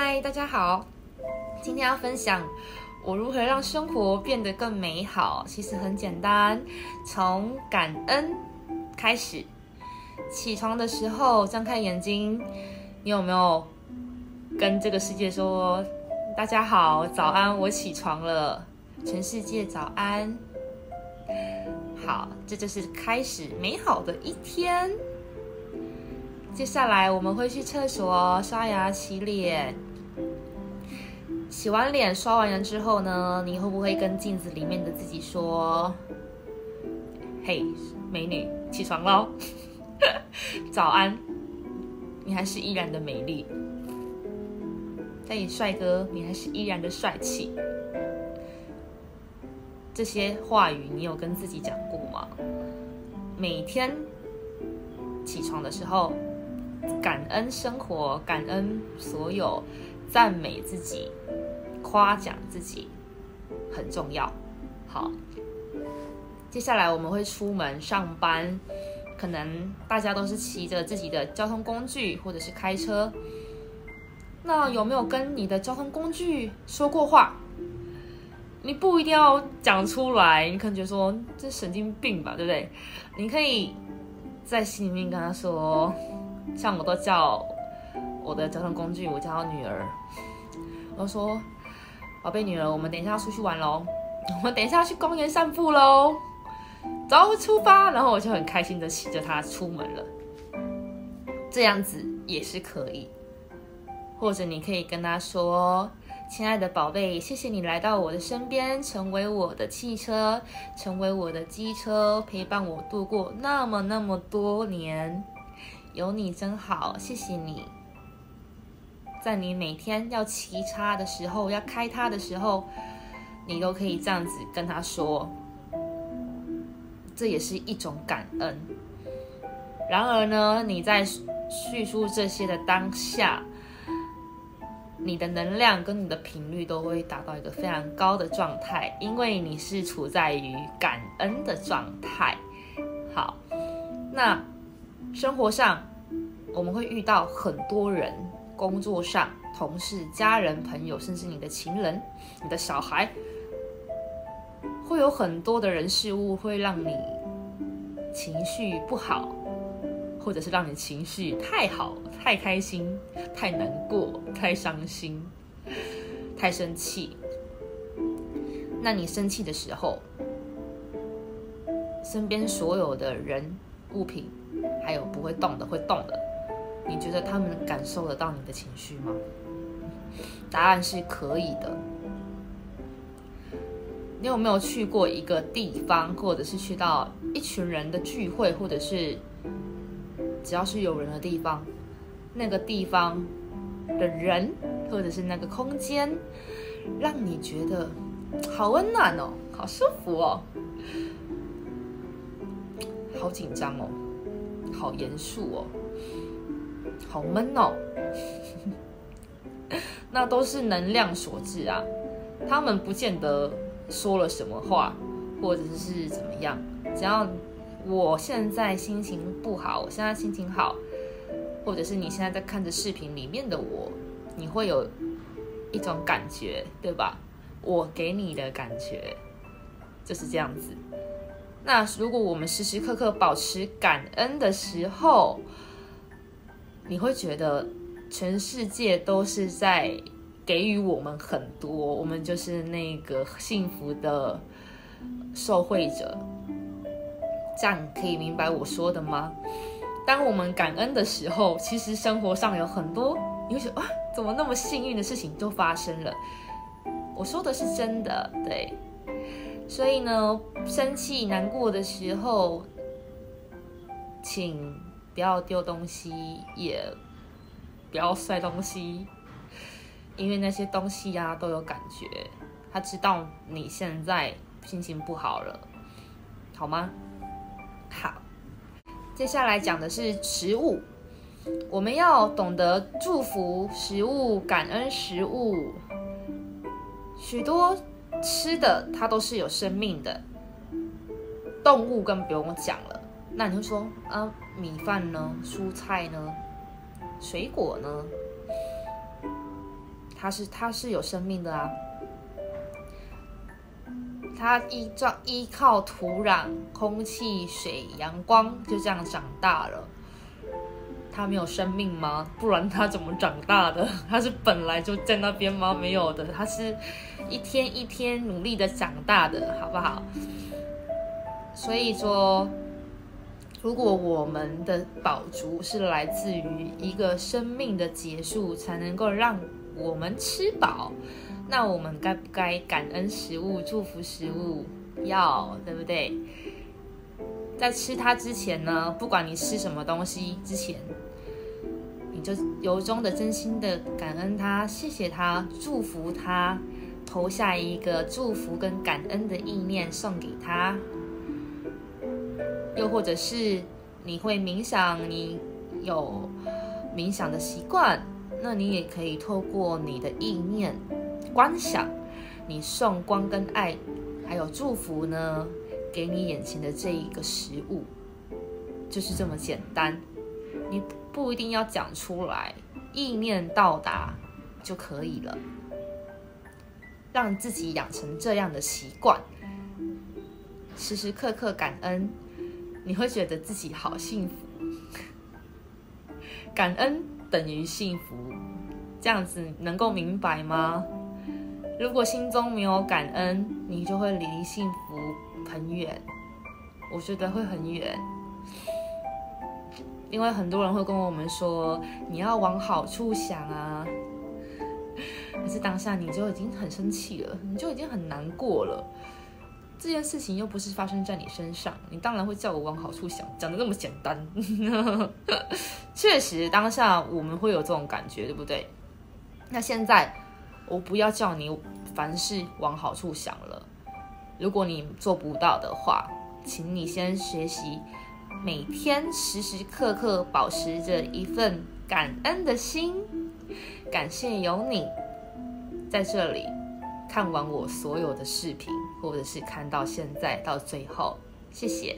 嗨，大家好，今天要分享我如何让生活变得更美好。其实很简单，从感恩开始。起床的时候，张开眼睛，你有没有跟这个世界说：“大家好，早安，我起床了。”全世界早安。好，这就是开始美好的一天。接下来我们会去厕所刷牙洗脸。洗完脸、刷完牙之后呢，你会不会跟镜子里面的自己说：“嘿，美女，起床喽，早安，你还是依然的美丽。”嘿，帅哥，你还是依然的帅气。这些话语你有跟自己讲过吗？每天起床的时候。感恩生活，感恩所有，赞美自己，夸奖自己，很重要。好，接下来我们会出门上班，可能大家都是骑着自己的交通工具，或者是开车。那有没有跟你的交通工具说过话？你不一定要讲出来，你可能觉得说这神经病吧，对不对？你可以在心里面跟他说。像我都叫我的交通工具，我叫女儿。我说：“宝贝女儿，我们等一下要出去玩喽，我们等一下要去公园散步喽，走，出发。”然后我就很开心的骑着它出门了。这样子也是可以，或者你可以跟他说：“亲爱的宝贝，谢谢你来到我的身边，成为我的汽车，成为我的机车，陪伴我度过那么那么多年。”有你真好，谢谢你。在你每天要骑它的时候，要开它的时候，你都可以这样子跟他说，这也是一种感恩。然而呢，你在叙述这些的当下，你的能量跟你的频率都会达到一个非常高的状态，因为你是处在于感恩的状态。好，那。生活上，我们会遇到很多人；工作上，同事、家人、朋友，甚至你的情人、你的小孩，会有很多的人事物会让你情绪不好，或者是让你情绪太好、太开心、太难过、太伤心、太生气。那你生气的时候，身边所有的人、物品。还有不会动的，会动的，你觉得他们感受得到你的情绪吗？答案是可以的。你有没有去过一个地方，或者是去到一群人的聚会，或者是只要是有人的地方，那个地方的人，或者是那个空间，让你觉得好温暖哦，好舒服哦，好紧张哦。好严肃哦，好闷哦，那都是能量所致啊。他们不见得说了什么话，或者是怎么样。只要我现在心情不好，我现在心情好，或者是你现在在看着视频里面的我，你会有一种感觉，对吧？我给你的感觉就是这样子。那如果我们时时刻刻保持感恩的时候，你会觉得全世界都是在给予我们很多，我们就是那个幸福的受惠者。这样可以明白我说的吗？当我们感恩的时候，其实生活上有很多，你会觉得啊，怎么那么幸运的事情都发生了？我说的是真的，对。所以呢，生气、难过的时候，请不要丢东西，也不要摔东西，因为那些东西呀都有感觉，他知道你现在心情不好了，好吗？好，接下来讲的是食物，我们要懂得祝福食物，感恩食物，许多。吃的它都是有生命的，动物更不用讲了。那你会说啊，米饭呢？蔬菜呢？水果呢？它是它是有生命的啊，它依照依靠土壤、空气、水、阳光就这样长大了。它没有生命吗？不然它怎么长大的？它是本来就在那边吗？没有的，它是一天一天努力的长大的，好不好？所以说，如果我们的饱足是来自于一个生命的结束，才能够让我们吃饱，那我们该不该感恩食物、祝福食物？要，对不对？在吃它之前呢，不管你吃什么东西之前。你就由衷的、真心的感恩它，谢谢它，祝福它，投下一个祝福跟感恩的意念送给他。又或者是你会冥想，你有冥想的习惯，那你也可以透过你的意念观想，你送光跟爱，还有祝福呢，给你眼前的这一个食物，就是这么简单。你。不一定要讲出来，意念到达就可以了。让自己养成这样的习惯，时时刻刻感恩，你会觉得自己好幸福。感恩等于幸福，这样子能够明白吗？如果心中没有感恩，你就会离幸福很远。我觉得会很远。因为很多人会跟我们说，你要往好处想啊，可是当下你就已经很生气了，你就已经很难过了。这件事情又不是发生在你身上，你当然会叫我往好处想，讲的那么简单。确实，当下我们会有这种感觉，对不对？那现在我不要叫你凡事往好处想了。如果你做不到的话，请你先学习。每天时时刻刻保持着一份感恩的心，感谢有你在这里看完我所有的视频，或者是看到现在到最后，谢谢。